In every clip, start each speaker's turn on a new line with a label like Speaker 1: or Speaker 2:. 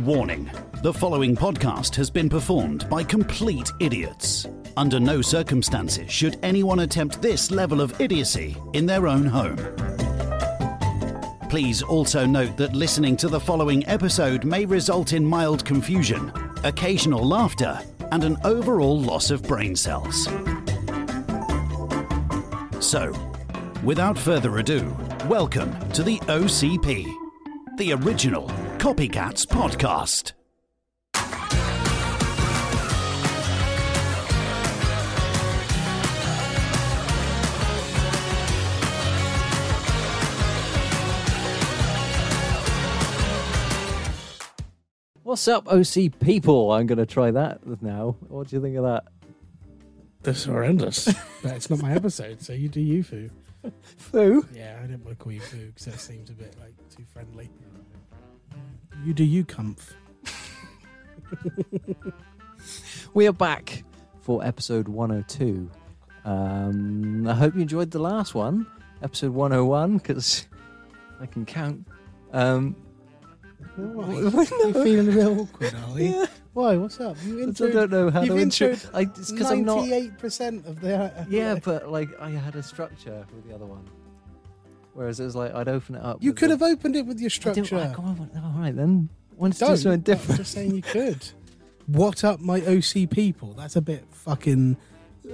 Speaker 1: Warning the following podcast has been performed by complete idiots. Under no circumstances should anyone attempt this level of idiocy in their own home. Please also note that listening to the following episode may result in mild confusion, occasional laughter, and an overall loss of brain cells. So, without further ado, welcome to the OCP, the original Copycats podcast.
Speaker 2: What's up, OC people? I'm going to try that now. What do you think of that?
Speaker 3: That's horrendous. but it's not my episode, so you do you, Foo.
Speaker 2: Foo?
Speaker 3: Yeah, I didn't want to call you Foo because that seems a bit like too friendly. You do you, comf.
Speaker 2: We are back for episode 102. Um, I hope you enjoyed the last one, episode 101, because I can count. Um,
Speaker 3: Why? You're feeling a bit awkward, are you?
Speaker 2: yeah,
Speaker 3: Why? What's up? You
Speaker 2: I don't know how
Speaker 3: you've
Speaker 2: to intro.
Speaker 3: introed
Speaker 2: I, it's because I'm not.
Speaker 3: ninety-eight percent of the. uh,
Speaker 2: Yeah, but like I had a structure with the other one. Whereas it was like I'd open it up.
Speaker 3: you
Speaker 2: with
Speaker 3: could
Speaker 2: the-
Speaker 3: have opened it with your
Speaker 2: I didn't-
Speaker 3: structure.
Speaker 2: I- come on, all right then. Wanted to do
Speaker 3: Don't.
Speaker 2: something
Speaker 3: I'm
Speaker 2: different.
Speaker 3: just saying you could. What up, my OC people? That's a bit fucking.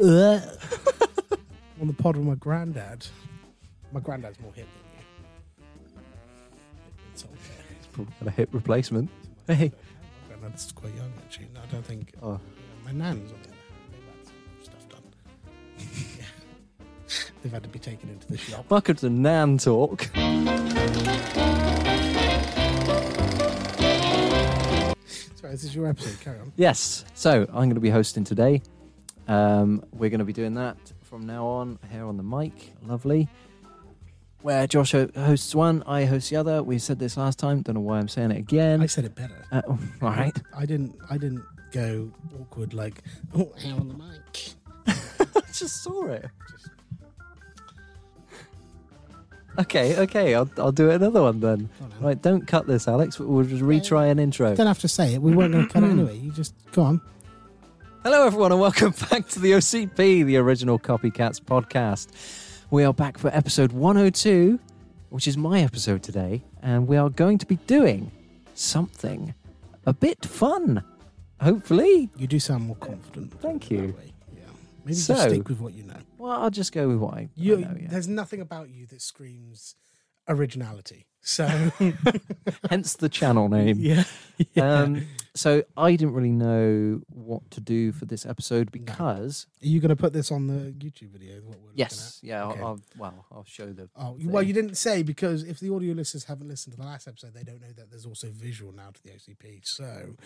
Speaker 3: uh, on the pod with my granddad. My granddad's more hip than you. It's okay.
Speaker 2: Probably got a hip replacement. Hey.
Speaker 3: My granddad's quite young, actually. No, I don't think.
Speaker 2: Oh,
Speaker 3: My nan's on the They've had to be taken into the shop.
Speaker 2: welcome to Nan Talk.
Speaker 3: Sorry, this is your episode. Carry on.
Speaker 2: Yes. So I'm going to be hosting today. Um, we're going to be doing that from now on here on the mic. Lovely. Where Josh ho- hosts one, I host the other. We said this last time. Don't know why I'm saying it again.
Speaker 3: I said it better.
Speaker 2: Uh, all right.
Speaker 3: I didn't. I didn't go awkward like, oh, how on the mic.
Speaker 2: I just saw it. Okay, okay. I'll, I'll do another one then. Right, don't cut this, Alex. We'll just retry an intro.
Speaker 3: Don't have to say it. We weren't going to cut it hmm. anyway. You just go on.
Speaker 2: Hello, everyone, and welcome back to the OCP, the original Copycats podcast. We are back for episode 102, which is my episode today, and we are going to be doing something a bit fun. Hopefully.
Speaker 3: You do sound more confident.
Speaker 2: Thank
Speaker 3: that
Speaker 2: you.
Speaker 3: way. Maybe
Speaker 2: So-
Speaker 3: just stick with what you know.
Speaker 2: Well, I'll just go with what I,
Speaker 3: You,
Speaker 2: I know. Yeah.
Speaker 3: There's nothing about you that screams originality. So
Speaker 2: Hence the channel name.
Speaker 3: yeah, yeah.
Speaker 2: Um, so I didn't really know what to do for this episode because
Speaker 3: Are you going to put this on the YouTube video?
Speaker 2: Yes, yeah,
Speaker 3: Okay.
Speaker 2: I'll, I'll well, I'll show the
Speaker 3: Oh, you- well, you didn't say because if the audio listeners haven't listened to the last episode, they don't know that there's also visual now to the OCP. So,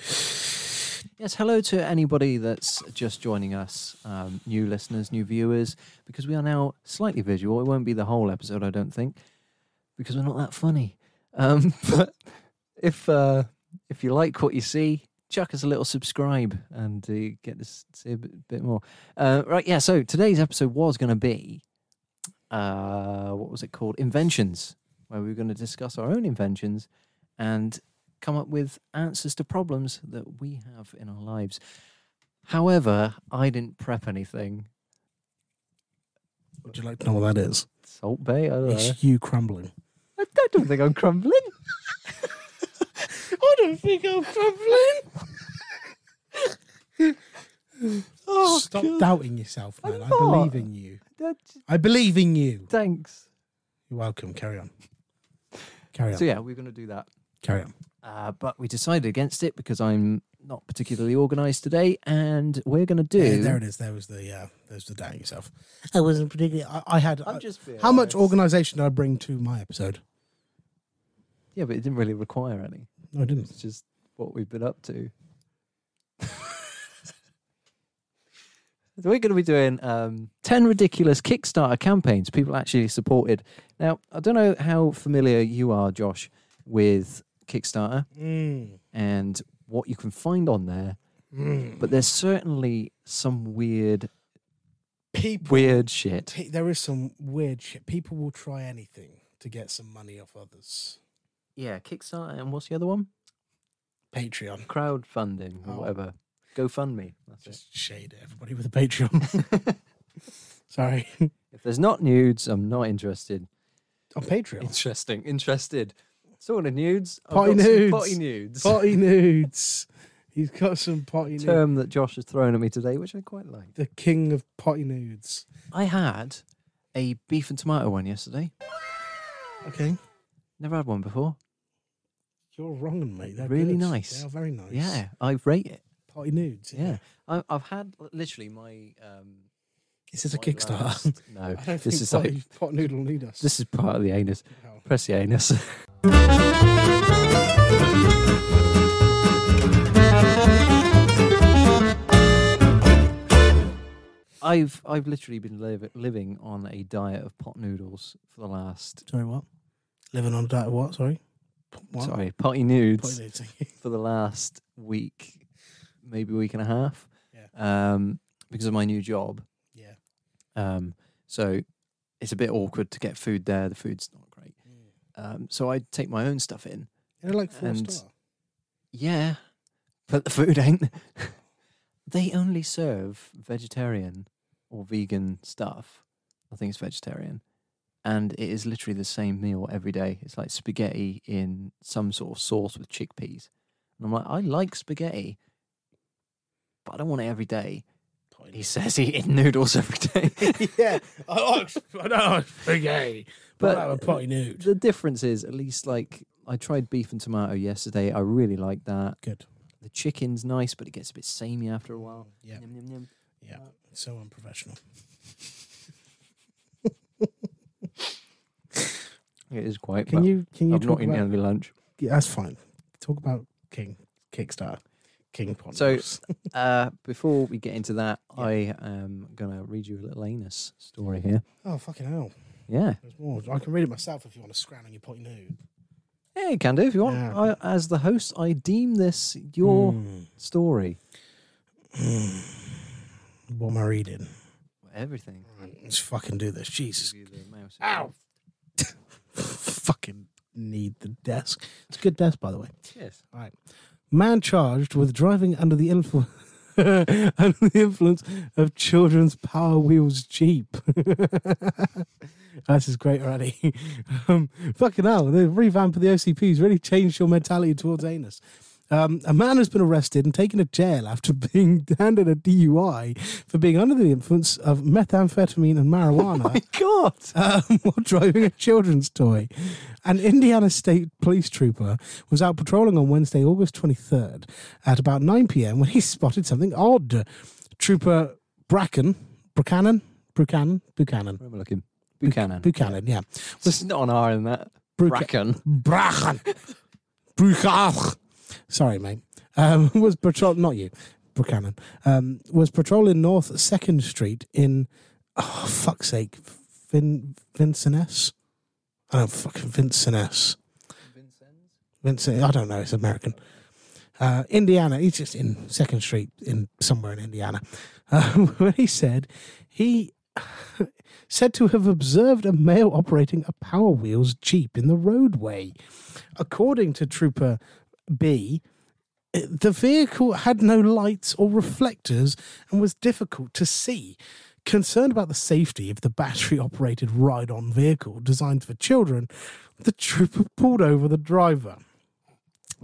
Speaker 2: Yes, hello to anybody that's just joining us, um, new listeners, new viewers, because we are now slightly visual. It won't be the whole episode, I don't think, because we're not that funny. Um, but if uh, if you like what you see, chuck us a little subscribe and uh, get to see a bit, bit more. Uh, right, yeah. So today's episode was going to be, uh, what was it called? Inventions, where we were going to discuss our own inventions and come up with answers to problems that we have in our lives. However, I didn't prep anything.
Speaker 3: would you like to know what that is?
Speaker 2: Salt Bae, I don't know.
Speaker 3: It's you crumbling.
Speaker 2: I I don't think I'm crumbling.
Speaker 3: I don't think I'm crumbling.
Speaker 2: Oh,
Speaker 3: Stop
Speaker 2: God.
Speaker 3: doubting yourself, man. I believe in you.
Speaker 2: That-
Speaker 3: I believe in you.
Speaker 2: Thanks.
Speaker 3: You're welcome. Carry on. Carry on.
Speaker 2: So yeah, we're going to do that.
Speaker 3: Carry on.
Speaker 2: Uh, but we decided against it because I'm not particularly organised today, and we're going to do.
Speaker 3: Yeah, there it is. There was the uh, there's the doubting yourself. I wasn't particularly. I, I had.
Speaker 2: I'm
Speaker 3: I-
Speaker 2: just being
Speaker 3: how much organisation did I bring to my episode?
Speaker 2: Yeah, but it didn't really require any.
Speaker 3: No, I didn't.
Speaker 2: It's just what we've been up to. So we're going to be doing um, 10 ridiculous Kickstarter campaigns people actually supported. Now, I don't know how familiar you are, Josh, with Kickstarter
Speaker 3: Mm.
Speaker 2: and what you can find on there,
Speaker 3: Mm.
Speaker 2: but there's certainly some weird,
Speaker 3: people,
Speaker 2: weird shit.
Speaker 3: pe- there is some weird shit. People will try anything to get some money off others.
Speaker 2: Yeah, Kickstarter, and what's the other one?
Speaker 3: Patreon.
Speaker 2: crowdfunding or
Speaker 3: Oh.
Speaker 2: whatever. GoFundMe. That's it.
Speaker 3: Just shade everybody with a Patreon. Sorry.
Speaker 2: If there's not nudes, I'm not interested.
Speaker 3: On Patreon.
Speaker 2: Interesting. Interested. Sort of nudes. I've
Speaker 3: Potty
Speaker 2: got some
Speaker 3: nudes.
Speaker 2: Potty nudes.
Speaker 3: Potty nudes. He's got some potty nudes.
Speaker 2: Term that Josh has thrown at me today, which I quite like.
Speaker 3: The king of potty nudes.
Speaker 2: I had a beef and tomato one yesterday.
Speaker 3: Okay.
Speaker 2: Never had one before.
Speaker 3: You're wrong, mate. They're
Speaker 2: Really
Speaker 3: good.
Speaker 2: nice.
Speaker 3: They are very nice.
Speaker 2: Yeah, I rate it.
Speaker 3: Potty nudes.
Speaker 2: Yeah, I, I've had literally my. Um, This
Speaker 3: is this a Kickstarter?
Speaker 2: last- No,
Speaker 3: I don't
Speaker 2: this
Speaker 3: think
Speaker 2: is
Speaker 3: potty,
Speaker 2: like
Speaker 3: pot noodle need us.
Speaker 2: this is part of the anus.
Speaker 3: Oh.
Speaker 2: Press the anus. I've I've literally been liv- living on a diet of pot noodles for the last
Speaker 3: Sorry, what? Living on a diet of what? Sorry? What?
Speaker 2: sorry potty nudes
Speaker 3: Potty nudes.
Speaker 2: for the last week, maybe week and a half.
Speaker 3: Yeah.
Speaker 2: Um, because of my new job. Um, so it's a bit awkward to get food there. The food's not great. Um, so I take my own stuff in.
Speaker 3: They're like four
Speaker 2: And-
Speaker 3: star.
Speaker 2: Yeah, but the food ain't. they only serve vegetarian or vegan stuff. I think it's vegetarian. And it is literally the same meal every day. It's like spaghetti in some sort of sauce with chickpeas. And I'm like, I like spaghetti, but I don't want it every day. He says he eats noodles every day.
Speaker 3: yeah, I like, I don't like spaghetti, but,
Speaker 2: But
Speaker 3: I have a potty nude.
Speaker 2: the difference is, at least, like, I tried beef and tomato yesterday. I really like that.
Speaker 3: Good.
Speaker 2: The chicken's nice, but it gets a bit samey after a while.
Speaker 3: Mm, yeah,
Speaker 2: Yum, yum, yum.
Speaker 3: yeah. So unprofessional.
Speaker 2: It is quite.
Speaker 3: Can you? Can you
Speaker 2: I've
Speaker 3: talk
Speaker 2: not eaten
Speaker 3: about?
Speaker 2: any lunch.
Speaker 3: Yeah, that's fine. Talk about King Kickstarter. King potty
Speaker 2: So- Uh, before we get into that,
Speaker 3: Yeah.
Speaker 2: I am gonna read you a little anus story here.
Speaker 3: oh fucking hell!
Speaker 2: Yeah,
Speaker 3: There's more. I can read it myself if you want to scrounge on your potty nude.
Speaker 2: yeah, you can do if you want.
Speaker 3: Yeah.
Speaker 2: I, as the host, I deem this your
Speaker 3: Mm.
Speaker 2: story.
Speaker 3: What am I reading?
Speaker 2: Everything.
Speaker 3: Right, let's fucking do this. Jesus.
Speaker 2: Give you the.
Speaker 3: Ow. fucking need the desk. It's a good desk, by the way.
Speaker 2: Yes.
Speaker 3: Man charged with driving under the influence. under the influence of children's Power Wheels Jeep. this is great already. um, fucking hell, the revamp of the OCP's really changed your mentality towards anus. Um, a man has been arrested and taken to jail after being handed a DUI for being under the influence of methamphetamine and marijuana My
Speaker 2: God.
Speaker 3: um, while driving a children's toy. An Indiana State police trooper was out patrolling on Wednesday, August 23rd at about 9 p.m. when he spotted something odd. Trooper Bracken, Buchanan, Buchanan, Buchanan,
Speaker 2: Where am I looking? Buchanan.
Speaker 3: Buchanan, yeah.
Speaker 2: There's not an R in that.
Speaker 3: Bucha-
Speaker 2: Bracken.
Speaker 3: Brachen. Buchanan. Sorry, mate. Um, was patrol not you, Buchanan. Um, was patrolling North Second Street in oh fuck's sake, Vin Vincennes. I don't fucking Vincennes. Vincent. I don't know. It's American. Uh, Indiana. He's just in Second Street in somewhere in Indiana. Um, when he said he said to have observed a male operating a Power Wheels Jeep in the roadway. According to Trooper B, the vehicle had no lights or reflectors and was difficult to see. Concerned about the safety of the battery operated ride on vehicle designed for children, the trooper pulled over the driver.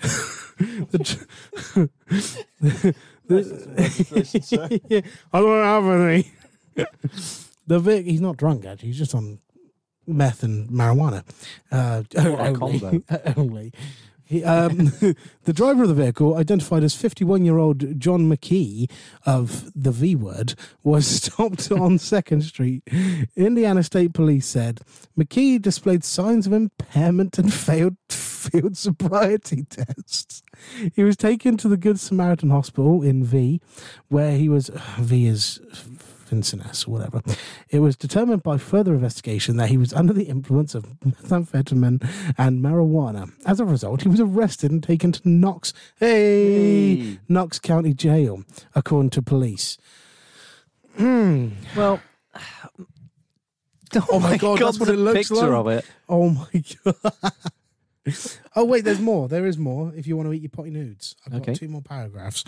Speaker 3: the, the- Yeah, I don't have any. the Vic, he's not drunk actually. He's just on meth and marijuana. Uh, only, only. He, um, the driver of the vehicle, identified as 51-year-old John McKee of the V word, was stopped on Second Street. Indiana State Police said McKee displayed signs of impairment and failed field sobriety tests. He was taken to the Good Samaritan Hospital in V, where he was V is Vincennes or whatever. It was determined by further investigation that he was under the influence of methamphetamine and marijuana. As a result, he was arrested and taken to Knox, hey,
Speaker 2: Hey.
Speaker 3: Knox County Jail, according to police. Hmm.
Speaker 2: Well,
Speaker 3: Oh my God, that's what it looks
Speaker 2: picture
Speaker 3: like.
Speaker 2: of it.
Speaker 3: Oh my god! oh wait, there's more. There is more. If you want to eat your potty nudes, I've got two more paragraphs.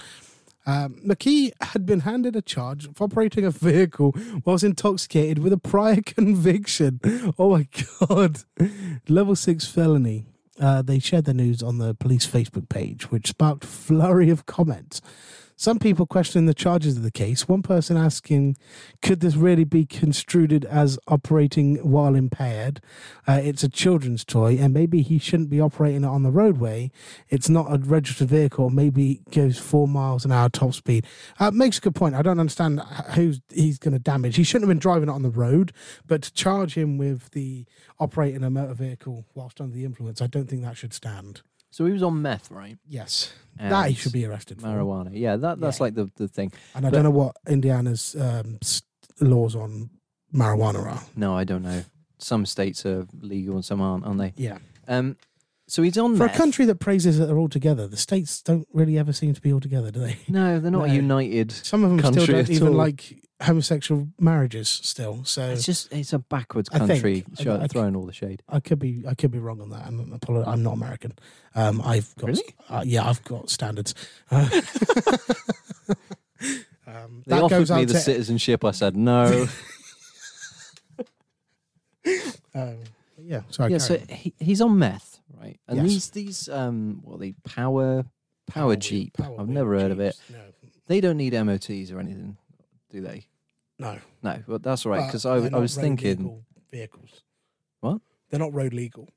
Speaker 3: Um, McKee had been handed a charge for operating a vehicle whilst intoxicated with a prior conviction. Oh my god! Level six felony. Uh, they shared the news on the police Facebook page, which sparked flurry of comments. Some people questioning the charges of the case. One person asking, could this really be construed as operating while impaired? Uh, it's a children's toy, and maybe he shouldn't be operating it on the roadway. It's not a registered vehicle. Maybe it goes four miles an hour top speed. Uh, makes a good point. I don't understand who he's going to damage. He shouldn't have been driving it on the road, but to charge him with the operating a motor vehicle whilst under the influence, I don't think that should stand.
Speaker 2: So he was on meth, right?
Speaker 3: Yes, that he should be arrested for.
Speaker 2: marijuana. Yeah, that that's
Speaker 3: Yeah.
Speaker 2: like the, the thing.
Speaker 3: And I
Speaker 2: But-
Speaker 3: don't know what Indiana's um, s- laws on marijuana are.
Speaker 2: No, I don't know. Some states are legal and some aren't, aren't they?
Speaker 3: Yeah.
Speaker 2: Um, so he's on
Speaker 3: For
Speaker 2: meth.
Speaker 3: a country that praises that they're all together, the states don't really ever seem to be all together, do they?
Speaker 2: No, they're not
Speaker 3: No.
Speaker 2: a united.
Speaker 3: Some of them still don't
Speaker 2: at
Speaker 3: even
Speaker 2: all.
Speaker 3: like homosexual marriages still. So
Speaker 2: It's just it's a backwards
Speaker 3: I think-
Speaker 2: country.
Speaker 3: I- I-
Speaker 2: throng all the shade.
Speaker 3: I could be I could be wrong on that. I'm, I'm not American. Um, I've got
Speaker 2: Really?
Speaker 3: uh, yeah, I've got standards. Uh, um,
Speaker 2: They offered me the
Speaker 3: to
Speaker 2: citizenship. I said no.
Speaker 3: um, yeah. Sorry,
Speaker 2: yeah, so he, he's on meth, right? And
Speaker 3: Yes.
Speaker 2: these these um, what are they power power,
Speaker 3: wheel-
Speaker 2: jeep.
Speaker 3: power
Speaker 2: I've never heard of it.
Speaker 3: No,
Speaker 2: They don't need MOTs or anything, do they?
Speaker 3: no.
Speaker 2: No, well that's all right because I, I was
Speaker 3: road
Speaker 2: thinking.
Speaker 3: legal vehicles.
Speaker 2: What?
Speaker 3: They're not road legal.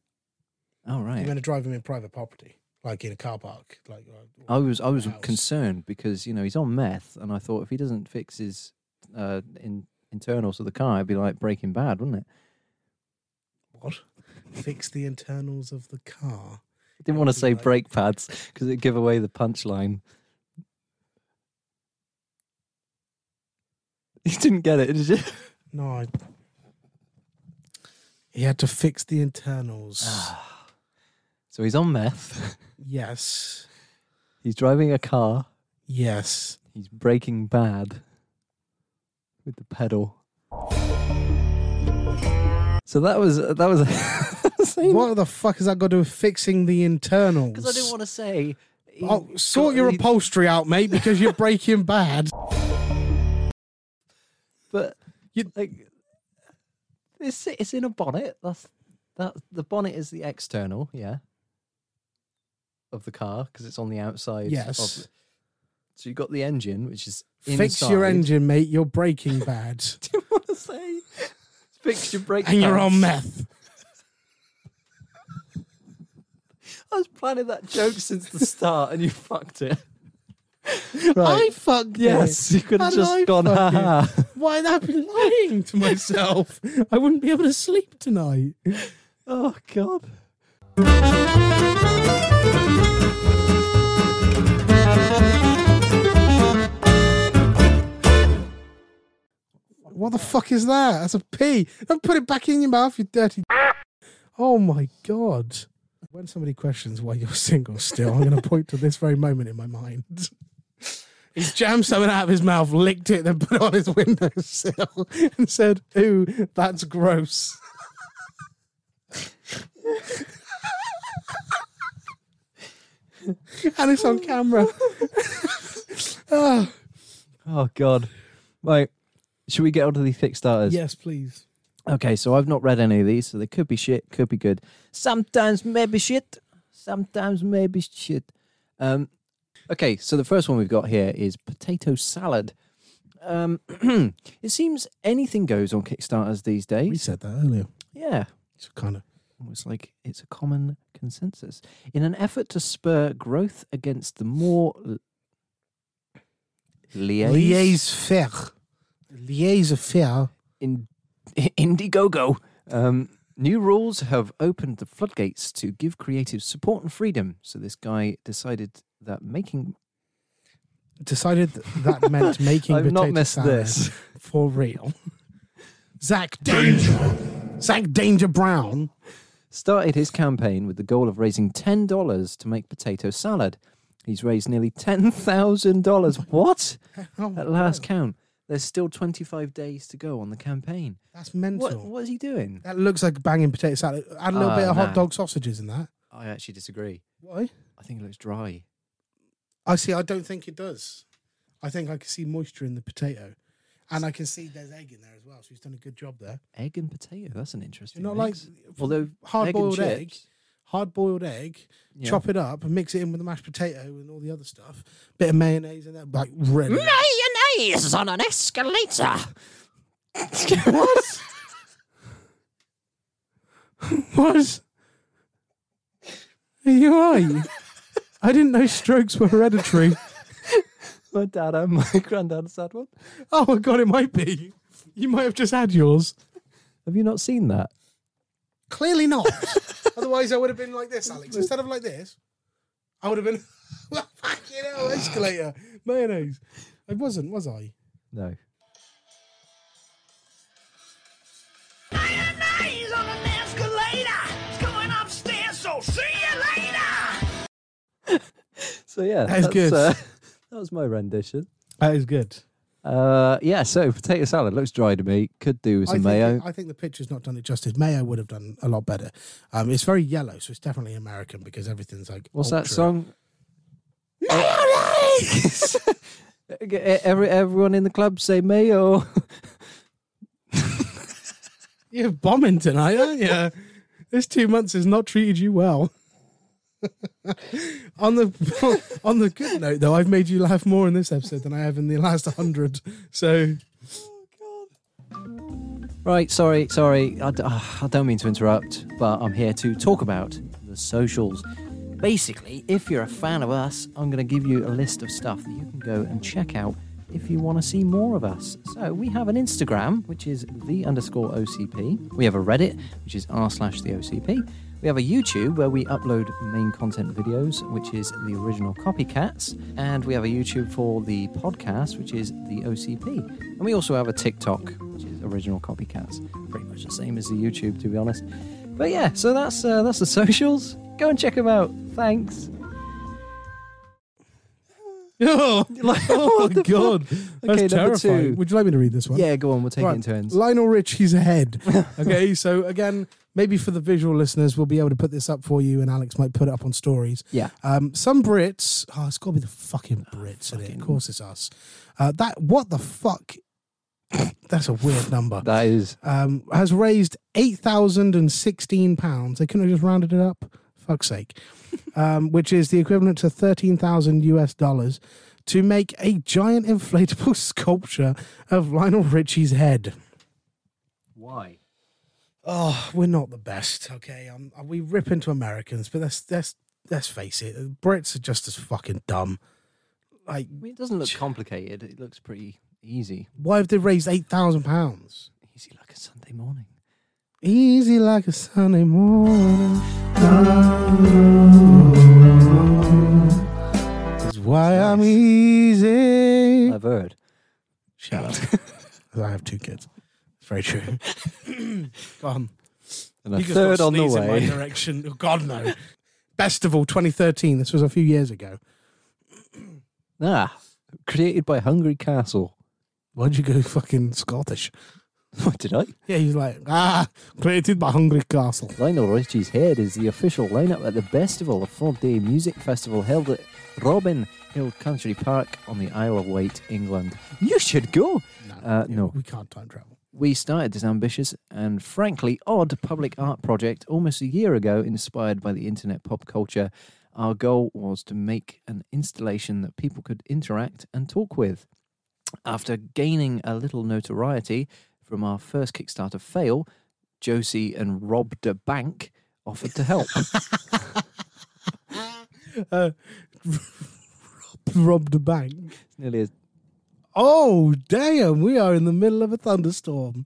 Speaker 2: Oh
Speaker 3: You're going to drive them in private property, like in a car park. Like uh,
Speaker 2: I was I was
Speaker 3: house.
Speaker 2: concerned because you know he's on meth, and I thought if he doesn't fix his uh, in, internals of the car, it'd be like Breaking Bad, wouldn't it?
Speaker 3: what? Fix the internals of the car.
Speaker 2: I didn't want to say
Speaker 3: like-
Speaker 2: brake pads because it'd give away the punchline. You didn't get it, did you?
Speaker 3: No, I... he had to fix the internals. Ah.
Speaker 2: so he's on meth.
Speaker 3: yes,
Speaker 2: He's driving a car.
Speaker 3: yes.
Speaker 2: He's breaking bad with the pedal. So that was that was
Speaker 3: What the fuck has that got to do with fixing the internals?
Speaker 2: because I didn't want to say. he
Speaker 3: Oh, sort
Speaker 2: got-
Speaker 3: your
Speaker 2: he-
Speaker 3: upholstery out, mate, because you're breaking bad.
Speaker 2: But
Speaker 3: You-
Speaker 2: like it's it's in a bonnet. That's that the bonnet is the external, yeah, of the car because it's on the outside.
Speaker 3: Yes.
Speaker 2: Of, so you got the engine, which is
Speaker 3: Fix your engine, mate. You're breaking bad,
Speaker 2: Do you want to say fix your brake?
Speaker 3: and you're on meth.
Speaker 2: I was planning that joke since the start, and you fucked it.
Speaker 3: I fucked
Speaker 2: Yes,
Speaker 3: it.
Speaker 2: you could have just
Speaker 3: I
Speaker 2: gone, ha ha.
Speaker 3: Why would I be lying to myself? I wouldn't be able to sleep tonight.
Speaker 2: Oh God.
Speaker 3: What the fuck is that? That's a pee. Don't put it back in your mouth, you dirty. Oh my god. When somebody questions why you're single still, I'm going to point to this very moment in my mind. He's jammed something out of his mouth, licked it, then put it on his windowsill and said, Ooh, that's gross. and it's on camera. Ah,
Speaker 2: Oh God. Right. Should we get on to the thick starters?
Speaker 3: yes, please.
Speaker 2: Okay, so I've not read any of these, so they could be shit, could be good. Sometimes maybe shit, sometimes maybe shit. Um, okay, so the first one we've got here is potato salad. Um, it seems anything goes on Kickstarters these days.
Speaker 3: We said that earlier.
Speaker 2: Yeah,
Speaker 3: It's kind of.
Speaker 2: almost like it's a common consensus. In an effort to spur growth against the more Liaise
Speaker 3: faire. Liaise faire.
Speaker 2: in Indiegogo. Um, new rules have opened the floodgates to give creatives support and freedom. So this guy decided that making
Speaker 3: Decided that, that meant making
Speaker 2: I've
Speaker 3: potato
Speaker 2: not missed
Speaker 3: salad
Speaker 2: this.
Speaker 3: for real. Zach Danger. Zach Danger Brown.
Speaker 2: started his campaign with the goal of raising ten dollars to make potato salad. He's raised nearly ten thousand dollars. What?
Speaker 3: Oh,
Speaker 2: At last count, there's still twenty-five days to go on the campaign.
Speaker 3: That's mental.
Speaker 2: What? What is he doing?
Speaker 3: That looks like banging potato salad. Add a little
Speaker 2: Ah,
Speaker 3: bit of hot dog sausages in that.
Speaker 2: I actually disagree.
Speaker 3: Why?
Speaker 2: I think it looks dry.
Speaker 3: I see. I don't think it does. I think I can see moisture in the potato, and I can see there's egg in there as well. So he's done a good job there.
Speaker 2: Egg and potato. That's an interesting.
Speaker 3: You're not like
Speaker 2: mix. although
Speaker 3: hard
Speaker 2: egg
Speaker 3: boiled egg,
Speaker 2: chips,
Speaker 3: hard boiled egg.
Speaker 2: yeah.
Speaker 3: Chop it up and mix it in with the mashed potato and all the other stuff. Bit of mayonnaise in there, like really.
Speaker 2: mayonnaise on an escalator.
Speaker 3: what? what? You are you alright? I didn't know strokes were hereditary.
Speaker 2: My dad and my granddad's had one.
Speaker 3: Oh my god, it might be. You might have just had yours.
Speaker 2: Have you not seen that?
Speaker 3: Clearly not. Otherwise, I would have been like this, Alex. Instead of like this, I would have been fucking hell, escalator, mayonnaise. I wasn't, was I?
Speaker 2: No.
Speaker 4: So
Speaker 2: yeah,
Speaker 3: That is
Speaker 2: that's,
Speaker 3: good.
Speaker 2: Uh, that was my rendition.
Speaker 3: That is good.
Speaker 2: Uh, yeah. So potato salad looks dry to me. Could do with
Speaker 3: I
Speaker 2: some
Speaker 3: think,
Speaker 2: mayo.
Speaker 3: I think the picture's not done it justice. Mayo would have done a lot better. Um, it's very yellow, so it's definitely American because everything's like.
Speaker 2: What's that
Speaker 3: ultra-
Speaker 2: song? Every everyone in the club say mayo.
Speaker 3: You're bombing tonight, aren't you? this two months has not treated you well. on the on the good note, though, I've made you laugh more in this episode than I have in the last hundred. So
Speaker 2: Right, sorry, sorry. Ah, I don't mean to interrupt, but I'm here to talk about the socials. Basically, if you're a fan of us, I'm going to give you a list of stuff that you can go and check out if you want to see more of us. So we have an Instagram, which is the underscore OCP. We have a Reddit, which is r slash the OCP. We have a YouTube where we upload main content videos, which is the original Copycats. And we have a YouTube for the podcast, which is the OCP. And we also have a TikTok, which is original Copycats. Pretty much the same as the YouTube, to be honest. But yeah, so that's uh, that's the socials. Go and check them out. Thanks.
Speaker 3: oh, oh my god, that's
Speaker 2: Okay, number
Speaker 3: terrifying.
Speaker 2: two.
Speaker 3: Would you like me to read this one?
Speaker 2: Yeah, go on. We'll take
Speaker 3: Right.
Speaker 2: it in turns.
Speaker 3: Lionel Richie's head. Okay, so again, maybe for the visual listeners, we'll be able to put this up for you, and Alex might put it up on stories.
Speaker 2: Yeah.
Speaker 3: Um, some Brits. Oh, it's got to be the fucking Brits, isn't it? Of course, it's us. Uh, that what the fuck? That's a weird number.
Speaker 2: That is.
Speaker 3: Um, has raised eight thousand and sixteen pounds. They couldn't have just rounded it up. Fuck's sake. Um, which is the equivalent to thirteen thousand US dollars to make a giant inflatable sculpture of Lionel Richie's head.
Speaker 2: Why?
Speaker 3: Oh, we're not the best, okay? Um, we rip into Americans, but let's let's let's face it, Brits are just as fucking dumb. Like,
Speaker 2: I mean, it doesn't look complicated. It looks pretty easy.
Speaker 3: why have they raised eight thousand pounds?
Speaker 2: Easy like a Sunday morning.
Speaker 3: Easy like a Sunday morning. That's why I'm easy.
Speaker 2: I've heard.
Speaker 3: Shut up. I have two kids. It's very true. Go on.
Speaker 2: And a
Speaker 3: You
Speaker 2: third
Speaker 3: got
Speaker 2: on the
Speaker 3: sneeze in my
Speaker 2: way.
Speaker 3: direction. Oh, God, no. Festival 2013. This was a few years ago.
Speaker 2: Ah, created by Hungry Castle.
Speaker 3: Why'd you go fucking Scottish?
Speaker 2: What did I?
Speaker 3: Yeah, he's like, ah, created by Hungry Castle.
Speaker 2: Lionel Richie's Head is the official lineup at the Bestival, a four-day music festival held at Robin Hill Country Park on the Isle of Wight, England. You should go. Uh, no.
Speaker 3: We can't time travel.
Speaker 2: We started this ambitious and frankly odd public art project almost a year ago, inspired by the internet pop culture. Our goal was to make an installation that people could interact and talk with. After gaining a little notoriety from our first Kickstarter fail, Josie and Rob da Bank offered to help.
Speaker 3: Uh, robbed the bank.
Speaker 2: It's nearly as
Speaker 3: Oh, damn. We are in the middle of a thunderstorm.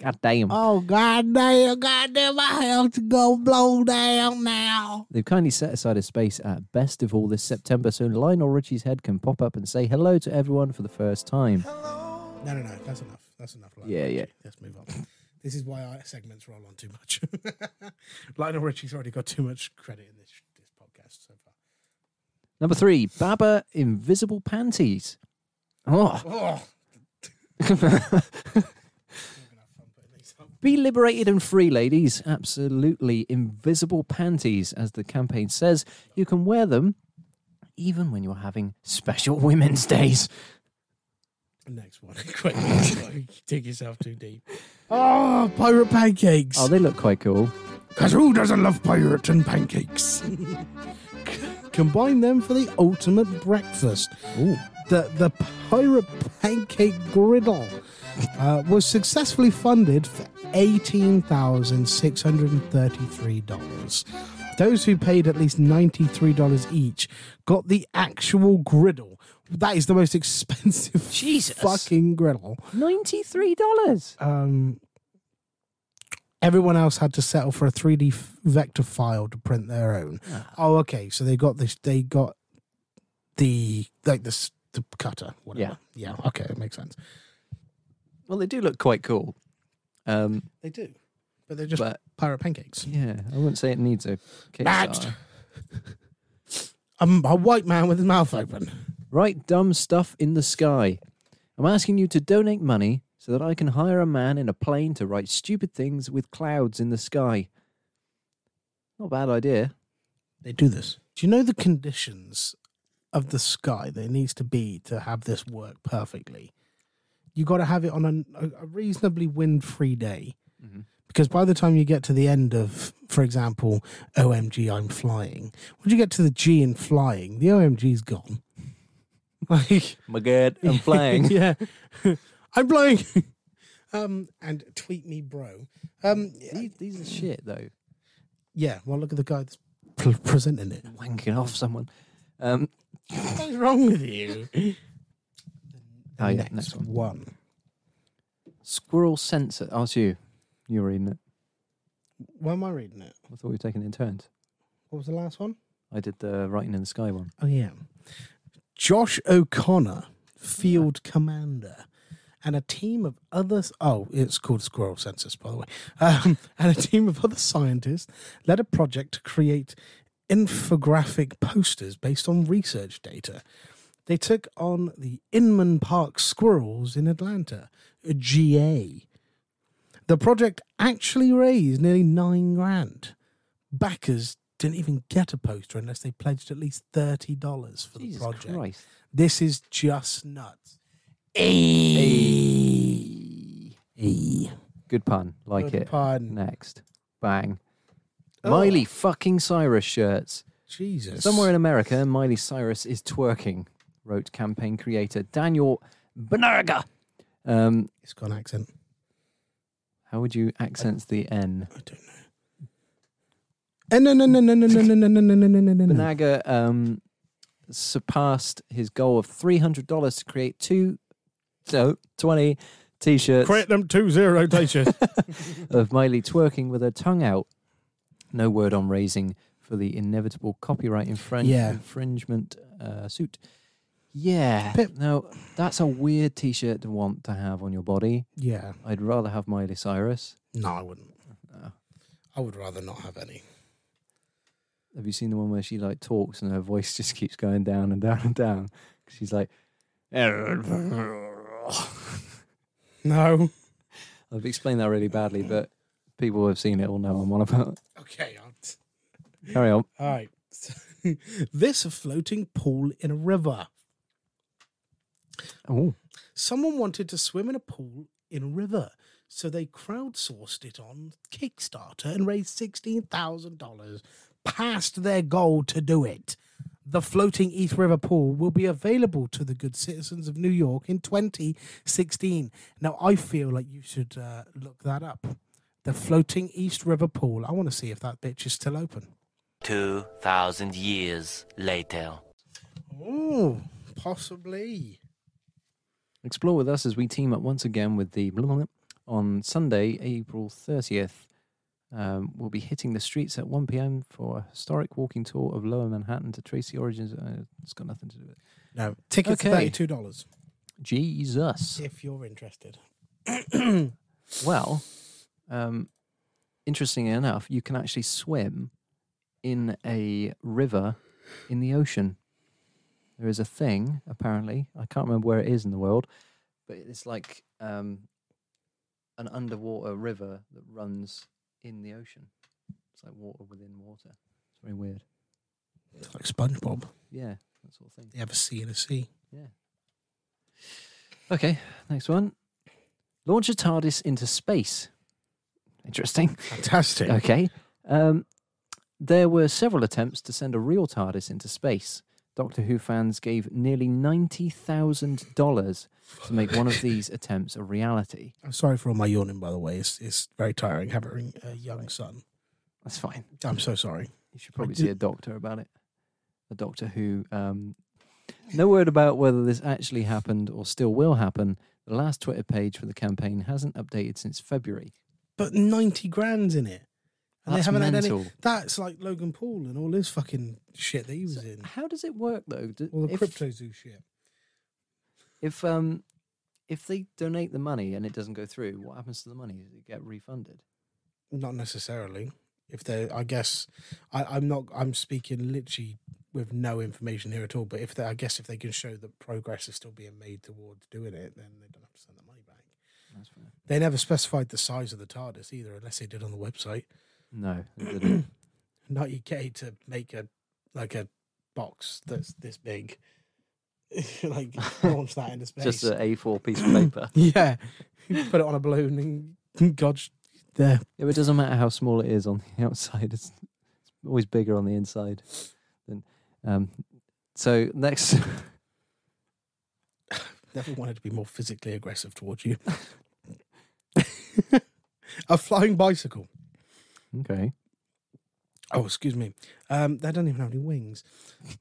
Speaker 2: god damn.
Speaker 3: Oh, god damn. God damn. I have to go blow down now.
Speaker 2: They've kindly set aside a space at Bestival this September so Lionel Richie's head can pop up and say hello to everyone for the first time. Hello.
Speaker 3: No, no, no. That's enough. That's enough. Lionel
Speaker 2: Yeah, yeah.
Speaker 3: Richie. Let's move on. This is why our segments roll on too much. Lionel Richie's already got too much credit in this this podcast so far.
Speaker 2: Number three, Baba Invisible Panties. Oh.
Speaker 3: We're gonna have fun putting these up.
Speaker 2: Be liberated and free, ladies. Absolutely invisible panties, as the campaign says. You can wear them even when you're having special women's days.
Speaker 3: Next one. Quick. dig yourself too deep. Oh, pirate pancakes.
Speaker 2: Oh, they look quite cool.
Speaker 3: Because who doesn't love pirate and pancakes? Combine them for the ultimate breakfast.
Speaker 2: Ooh.
Speaker 3: The, the pirate pancake griddle uh, was successfully funded for $18,633. Those who paid at least $93 each got the actual griddle. That is the most expensive
Speaker 2: Jesus.
Speaker 3: fucking griddle.
Speaker 2: $93.
Speaker 3: Um, everyone else had to settle for a 3D f- vector file to print their own. Oh, okay. So they got this. They got the like this the cutter. Whatever. Yeah. Okay, it makes sense.
Speaker 2: Well, they do look quite cool. Um,
Speaker 3: They do, but they're just
Speaker 2: but
Speaker 3: pirate pancakes.
Speaker 2: yeah, I wouldn't say it needs a. Kickstarter.
Speaker 3: I'm a white man with his mouth open.
Speaker 2: Write dumb stuff in the sky. I'm asking you to donate money so that I can hire a man in a plane to write stupid things with clouds in the sky. Not a bad idea.
Speaker 3: They do this. Do you know the conditions of the sky that it needs to be to have this work perfectly? You got to have it on a, a reasonably wind-free day,
Speaker 2: Mhm.
Speaker 3: because by the time you get to the end of, for example, OMG, I'm flying. When you get to the G in flying, the OMG's gone. Like
Speaker 2: My God, I'm flying.
Speaker 3: yeah, I'm blowing. um, and tweet me, bro. Um,
Speaker 2: these, these are shit though.
Speaker 3: yeah. Well, look at the guy that's pre- presenting it.
Speaker 2: Wanking off someone. Um,
Speaker 3: What's wrong with you?
Speaker 2: oh yeah, next one.
Speaker 3: one.
Speaker 2: Squirrel sensor. Oh, it's you. You're reading it.
Speaker 3: Why am I reading it?
Speaker 2: I thought we were taking it in turns.
Speaker 3: What was the last one?
Speaker 2: I did the writing in the sky one.
Speaker 3: Oh yeah, Josh O'Connor, field commander, and a team of others. Oh, it's called Squirrel Census, by the way. Um, and a team of other scientists led a project to create infographic posters based on research data. They took on the Inman Park squirrels in Atlanta, a GA. The project actually raised nearly nine grand. Backers didn't even get a poster unless they pledged at least thirty dollars for the
Speaker 2: Jesus
Speaker 3: project.
Speaker 2: Christ.
Speaker 3: This is just nuts.
Speaker 2: E, E, Good pun. Like
Speaker 3: Good
Speaker 2: it.
Speaker 3: pun.
Speaker 2: Next. Bang.
Speaker 3: Oh.
Speaker 2: Miley fucking Cyrus shirts.
Speaker 3: Jesus.
Speaker 2: Somewhere in America, Miley Cyrus is twerking, wrote campaign creator Daniel Benarga. Um,
Speaker 3: it's got an accent.
Speaker 2: How would you accent the N?
Speaker 3: I don't know.
Speaker 2: Benaga um, surpassed his goal of $300 to create two so 20 t shirts
Speaker 3: Create them two zero t-shirts.
Speaker 2: of Miley twerking with her tongue out. No word on raising for the inevitable copyright infring-
Speaker 3: Yeah.
Speaker 2: infringement uh, suit. Yeah.
Speaker 3: Pip.
Speaker 2: No, that's a weird t shirt to want to have on your body.
Speaker 3: yeah.
Speaker 2: I'd rather have Miley Cyrus.
Speaker 3: No, I wouldn't.
Speaker 2: Oh.
Speaker 3: I would rather not have any.
Speaker 2: Have you seen the one where she like talks and her voice just keeps going down and down and down? 'Cause She's like,
Speaker 3: No.
Speaker 2: I've explained that really badly, but people who have seen it will know I'm on about.
Speaker 3: Okay. I'll
Speaker 2: Carry on.
Speaker 3: All right. this a floating pool in a river.
Speaker 2: Oh,
Speaker 3: Someone wanted to swim in a pool in a river, so they crowdsourced it on Kickstarter and raised $16,000 past their goal to do it. The floating East River pool will be available to the good citizens of New York in 2016. Now, I feel like you should uh, look that up. The floating East River pool. I want to see if that bitch is still open.
Speaker 5: 2,000 years later.
Speaker 3: Oh, possibly.
Speaker 2: Explore with us as we team up once again with the on Sunday, April 30th. Um, we'll be hitting the streets at 1 p.m. for a historic walking tour of Lower Manhattan to trace the origins. Uh, it's got nothing to do with it.
Speaker 3: No, tickets
Speaker 2: Okay.
Speaker 3: $32
Speaker 2: Jesus.
Speaker 3: if you're interested.
Speaker 2: Well, um, interestingly enough, you can actually swim in a river in the ocean. There is a thing, apparently. I can't remember where it is in the world, but it's like um, an underwater river that runs in the ocean. It's like water within water. It's very weird.
Speaker 3: It's like SpongeBob.
Speaker 2: Yeah, that sort of thing.
Speaker 3: You have a sea and a sea.
Speaker 2: Yeah. Okay, next one. Launch a TARDIS into space. Interesting.
Speaker 3: Fantastic.
Speaker 2: Okay. Um, there were several attempts to send a real TARDIS into space. Doctor Who fans gave nearly $90,000 to make one of these attempts a reality.
Speaker 3: I'm sorry for all my yawning, by the way. It's, it's very tiring having a young son.
Speaker 2: That's fine.
Speaker 3: I'm so sorry.
Speaker 2: You should probably see a doctor about it. A doctor who, um, no word about whether this actually happened or still will happen. The last Twitter page for the campaign hasn't updated since February.
Speaker 3: But 90 grand's in it. And
Speaker 2: That's
Speaker 3: they haven't had any. That's like Logan Paul and all his fucking shit that he was in.
Speaker 2: How does it work though? Do-
Speaker 3: All the
Speaker 2: if,
Speaker 3: crypto zoo shit.
Speaker 2: if um if they donate the money and it doesn't go through, what happens to the money? Does it get refunded?
Speaker 3: Not necessarily. If they, I guess, I, I'm not. I'm speaking literally with no information here at all. But if they, I guess, if they can show that progress is still being made towards doing it, then they don't have to send the money back.
Speaker 2: That's fair.
Speaker 3: They never specified the size of the TARDIS either, unless they did on the website.
Speaker 2: No, didn't.
Speaker 3: Not UK to make a like a box that's this big, like launch that into space.
Speaker 2: just an A4 piece of paper.
Speaker 3: yeah, put it on a balloon and God, sh- there.
Speaker 2: Yeah, but it doesn't matter how small it is on the outside. It's, it's always bigger on the inside. Than, um, so next,
Speaker 3: Never wanted to be more physically aggressive towards you. a flying bicycle.
Speaker 2: Okay,
Speaker 3: Oh, excuse me. Um, they don't even have any wings.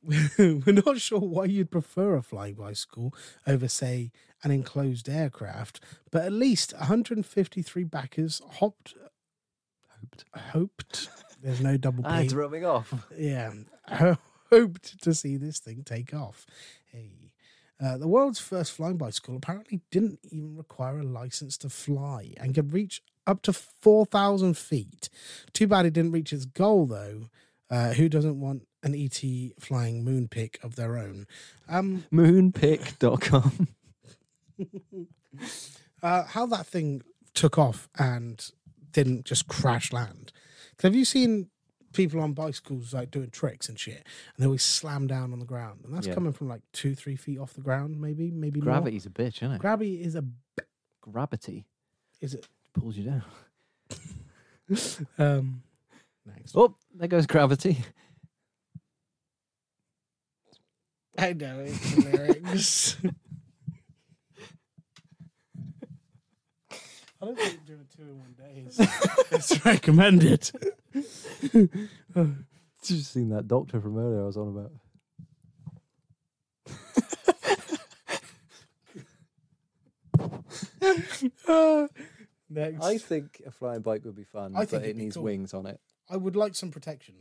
Speaker 3: We're not sure why you'd prefer a flying bicycle over, say, an enclosed aircraft, but at least 153 backers hopped,
Speaker 2: hoped.
Speaker 3: hoped. There's no double
Speaker 2: Ah, it's
Speaker 3: P.
Speaker 2: rubbing off.
Speaker 3: Yeah, hoped to see this thing take off. Hey. Uh, the world's first flying bicycle apparently didn't even require a license to fly and could reach up to 4,000 feet. Too bad it didn't reach its goal, though. Uh, who doesn't want an ET flying moon pick of their own? Um,
Speaker 2: Moonpick.com.
Speaker 3: uh, how that thing took off and didn't just crash land. have you seen people on bicycles like doing tricks and shit, and they always slam down on the ground, and that's
Speaker 2: Yeah.
Speaker 3: coming from like two, three feet off the ground, maybe, maybe
Speaker 2: Gravity's a bitch, isn't it?
Speaker 3: Gravity is a
Speaker 2: Gravity
Speaker 3: is it?
Speaker 2: pulls you down.
Speaker 3: Um, next,
Speaker 2: Oh, there goes gravity.
Speaker 3: I know it's lyrics. I don't think doing two in one day is it's recommended.
Speaker 2: Just seen that doctor from earlier I was on about.
Speaker 3: Next,
Speaker 2: I think a flying bike would be fun,
Speaker 3: I think
Speaker 2: but
Speaker 3: it'd
Speaker 2: it
Speaker 3: be
Speaker 2: needs
Speaker 3: cool.
Speaker 2: wings on it.
Speaker 3: I would like some protection,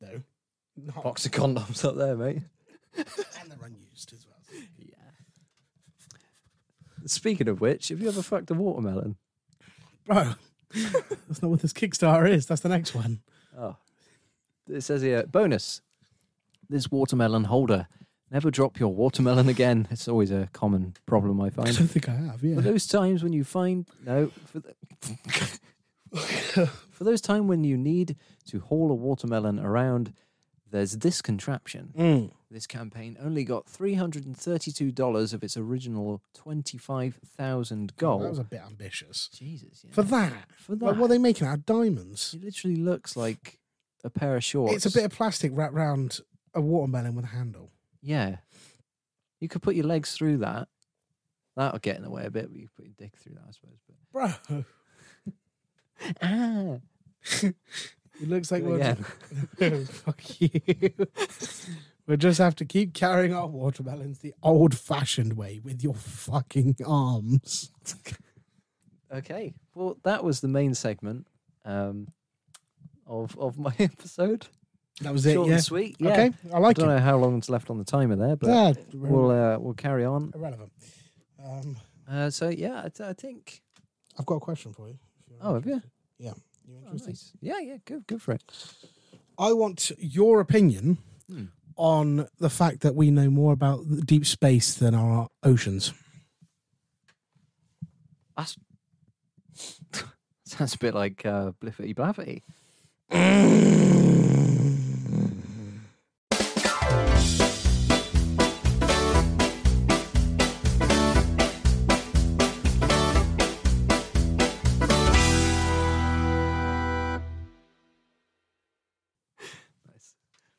Speaker 3: though. Not,
Speaker 2: Box of condoms up there, mate.
Speaker 3: and they're unused as well.
Speaker 2: Yeah. Speaking of which, have you ever fucked a watermelon?
Speaker 3: Bro, that's not what this Kickstarter is. That's the next one.
Speaker 2: Oh. It says here, bonus. This watermelon holder. Never drop your watermelon again. It's always a common problem I find.
Speaker 3: I don't think I have. Yeah.
Speaker 2: For those times when you find no, for, the, for those time when you need to haul a watermelon around, there's this contraption.
Speaker 3: Mm.
Speaker 2: This campaign only got three hundred and thirty-two dollars of its original twenty-five thousand goal.
Speaker 3: That was a bit ambitious.
Speaker 2: Jesus, yeah.
Speaker 3: For that,
Speaker 2: For
Speaker 3: like,
Speaker 2: that,
Speaker 3: what are they making out of diamonds?
Speaker 2: it literally looks like a pair of shorts.
Speaker 3: It's a bit of plastic wrapped around a watermelon with a handle.
Speaker 2: yeah. You could put your legs through that. That'll get in the way a bit, but you could put your dick through that, I suppose. But
Speaker 3: Bro,
Speaker 2: ah,
Speaker 3: it looks like
Speaker 2: Do
Speaker 3: we're fuck you. We'll just have to keep carrying our watermelons the old-fashioned way with your fucking arms.
Speaker 2: Okay. Well, that was the main segment um, of of my episode.
Speaker 3: That was it.
Speaker 2: Short
Speaker 3: yeah.
Speaker 2: and sweet. Yeah.
Speaker 3: Okay, I like it.
Speaker 2: I don't
Speaker 3: it.
Speaker 2: know how long's left on the timer there, but
Speaker 3: Yeah,
Speaker 2: we'll uh, we'll carry on.
Speaker 3: irrelevant. Um,
Speaker 2: Uh, so yeah, I, think.
Speaker 3: I've got a question for you.
Speaker 2: Oh, have you?
Speaker 3: Yeah. You
Speaker 2: Oh,
Speaker 3: interested?
Speaker 2: nice. Yeah, yeah. Go go for it.
Speaker 3: I want your opinion
Speaker 2: Hmm.
Speaker 3: On the fact that we know more about deep space than our oceans.
Speaker 2: That's Sounds a bit like uh, Bliffity Blaffity.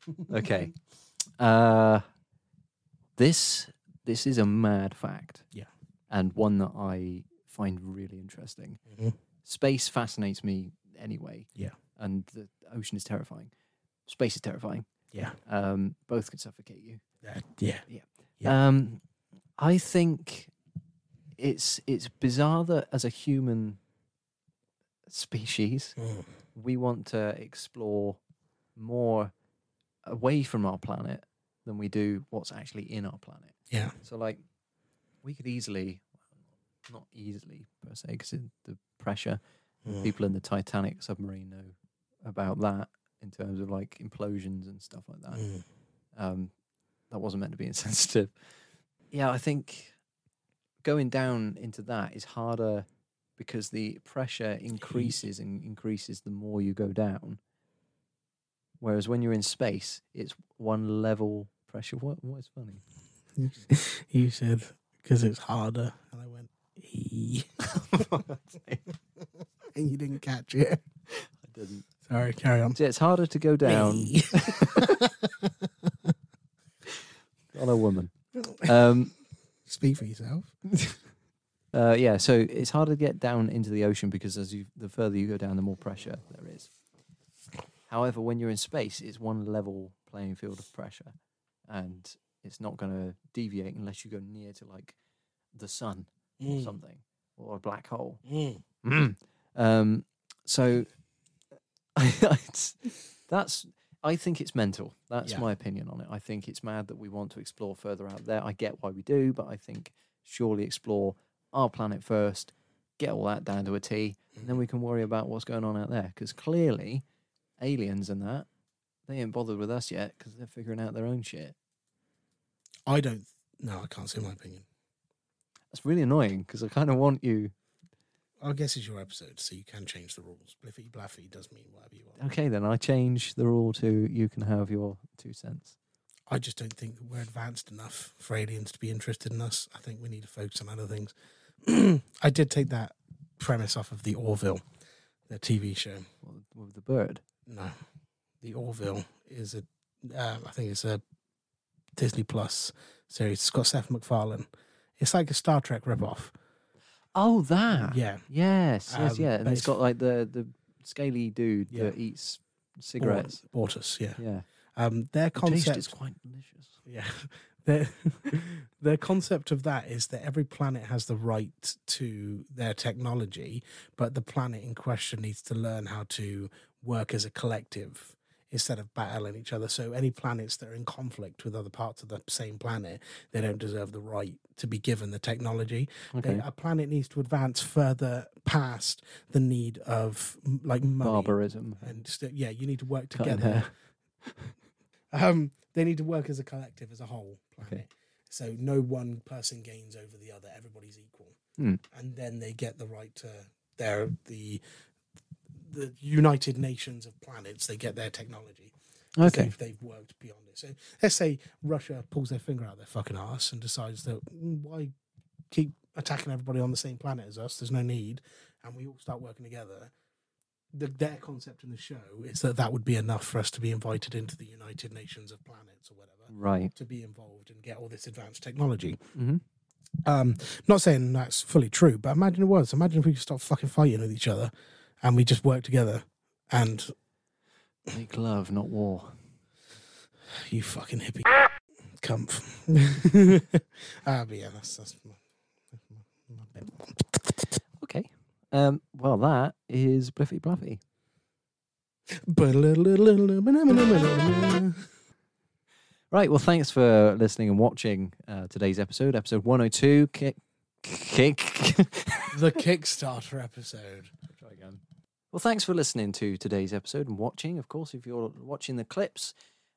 Speaker 2: Okay. Uh, this this is a mad fact.
Speaker 3: Yeah.
Speaker 2: And one that I find really interesting.
Speaker 3: Mhm.
Speaker 2: Space fascinates me anyway.
Speaker 3: Yeah.
Speaker 2: And the ocean is terrifying. Space is terrifying.
Speaker 3: Yeah.
Speaker 2: Um, both can suffocate you.
Speaker 3: Uh, yeah. Yeah.
Speaker 2: Um, I think it's it's bizarre that as a human species,
Speaker 3: Mm.
Speaker 2: we want to explore more away from our planet than we do what's actually in our planet.
Speaker 3: Yeah.
Speaker 2: So, like, we could easily, not easily per se, because the pressure,
Speaker 3: Mm.
Speaker 2: people in the Titanic submarine know about that in terms of like implosions and stuff like that.
Speaker 3: Mm.
Speaker 2: Um, that wasn't meant to be insensitive. Yeah, I think going down into that is harder because the pressure increases and increases the more you go down. Whereas when you're in space, it's one level pressure. What what is funny?
Speaker 3: You said because it's harder, and I went, "E." and you didn't catch it.
Speaker 2: I didn't.
Speaker 3: Sorry, carry on.
Speaker 2: So it's harder to go down on a woman. Um,
Speaker 3: Speak for yourself.
Speaker 2: Uh, yeah, so it's harder to get down into the ocean because as you the further you go down, the more pressure there is. However, when you're in space, it's one level playing field of pressure, and it's not going to deviate unless you go near to like the sun or
Speaker 3: Mm.
Speaker 2: something or a black hole.
Speaker 3: Mm.
Speaker 2: Um, so that's I think it's mental. That's
Speaker 3: Yeah.
Speaker 2: my opinion on it. I think it's mad that we want to explore further out there. I get why we do, but I think surely explore our planet first, get all that down to a T, and then we can worry about what's going on out there. Because clearly, aliens and that they ain't bothered with us yet because they're figuring out their own shit.
Speaker 3: I don't. No, I can't say my opinion.
Speaker 2: That's really annoying because I kind of want you.
Speaker 3: I guess it's your episode, so you can change the rules. Bliffy Blaffy does mean whatever you want.
Speaker 2: Okay, then I change the rule to you can have your two cents.
Speaker 3: I just don't think we're advanced enough for aliens to be interested in us. I think we need to focus on other things. I did take that premise off of the Orville, the TV show.
Speaker 2: With- With the bird.
Speaker 3: No, the Orville is a. Uh, I think it's a Disney Plus series. It's got Seth MacFarlane. It's like a Star Trek ripoff.
Speaker 2: Oh, that.
Speaker 3: Yeah,
Speaker 2: Yes, yes,
Speaker 3: Um,
Speaker 2: yeah. And it's- got like the the scaly dude
Speaker 3: Yeah.
Speaker 2: that eats cigarettes.
Speaker 3: Bortus. Yeah.
Speaker 2: Yeah.
Speaker 3: Um, their concept
Speaker 2: is quite delicious.
Speaker 3: Yeah. Their, their concept of that is that every planet has the right to their technology, but the planet in question needs to learn how to work as a collective instead of battling each other. So any planets that are in conflict with other parts of the same planet, they don't deserve the right to be given the technology. They- a planet needs to advance further past the need of like money.
Speaker 2: Barbarism.
Speaker 3: And st- yeah, you need to work together. Um, they need to work as a collective, as a whole planet.
Speaker 2: Okay.
Speaker 3: So no one person gains over the other. Everybody's equal,
Speaker 2: Hmm.
Speaker 3: and then they get the right to their the the United Nations of planets. They get their technology.
Speaker 2: Okay.
Speaker 3: They've, they've worked beyond it. So let's say Russia pulls their finger out their fucking ass and decides that "Mm, why keep attacking everybody on the same planet as us? There's no need, and we all start working together. The, their concept in the show is that that would be enough for us to be invited into the United Nations of planets or whatever
Speaker 2: Right.
Speaker 3: to be involved and get all this advanced technology.
Speaker 2: hmm
Speaker 3: Um, not saying that's fully true, but imagine it was. Imagine if we could stop fucking fighting with each other and we just work together. And
Speaker 2: Make love, not war.
Speaker 3: you fucking hippie, comf. Ah, but yeah, that's that's my, that's my, my bit.
Speaker 2: Okay. Um, well, that is Bliffy Bluffy. Right. Well, thanks for listening and watching uh, today's episode, episode 102. Kick. Kick.
Speaker 3: the Kickstarter episode.
Speaker 2: Try again. Well, thanks for listening to today's episode and watching. Of course, if you're watching the clips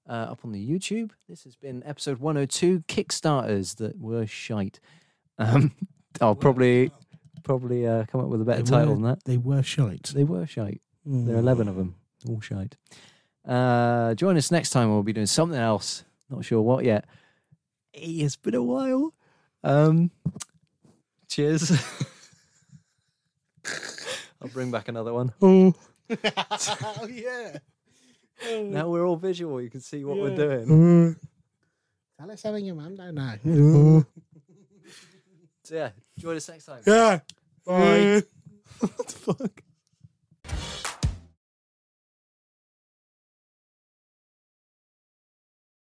Speaker 2: uh, up on the YouTube, this has been episode 102 Kickstarters that were shite. Um, I'll probably probably uh, come up with a better
Speaker 3: They
Speaker 2: title
Speaker 3: were-
Speaker 2: than that.
Speaker 3: They were shite.
Speaker 2: They were shite. There are
Speaker 3: Mm.
Speaker 2: 11 of them. All shite. Uh, join us next time. We'll be doing something else. Not sure what yet. It's been a while. Um, cheers. I'll bring back another one.
Speaker 3: Oh. oh yeah.
Speaker 2: Now we're all visual. You can see what we're doing.
Speaker 3: Mm. Tell us having your mum don't know.
Speaker 2: So, yeah, join us next time.
Speaker 3: Yeah. Bye.
Speaker 2: what the fuck?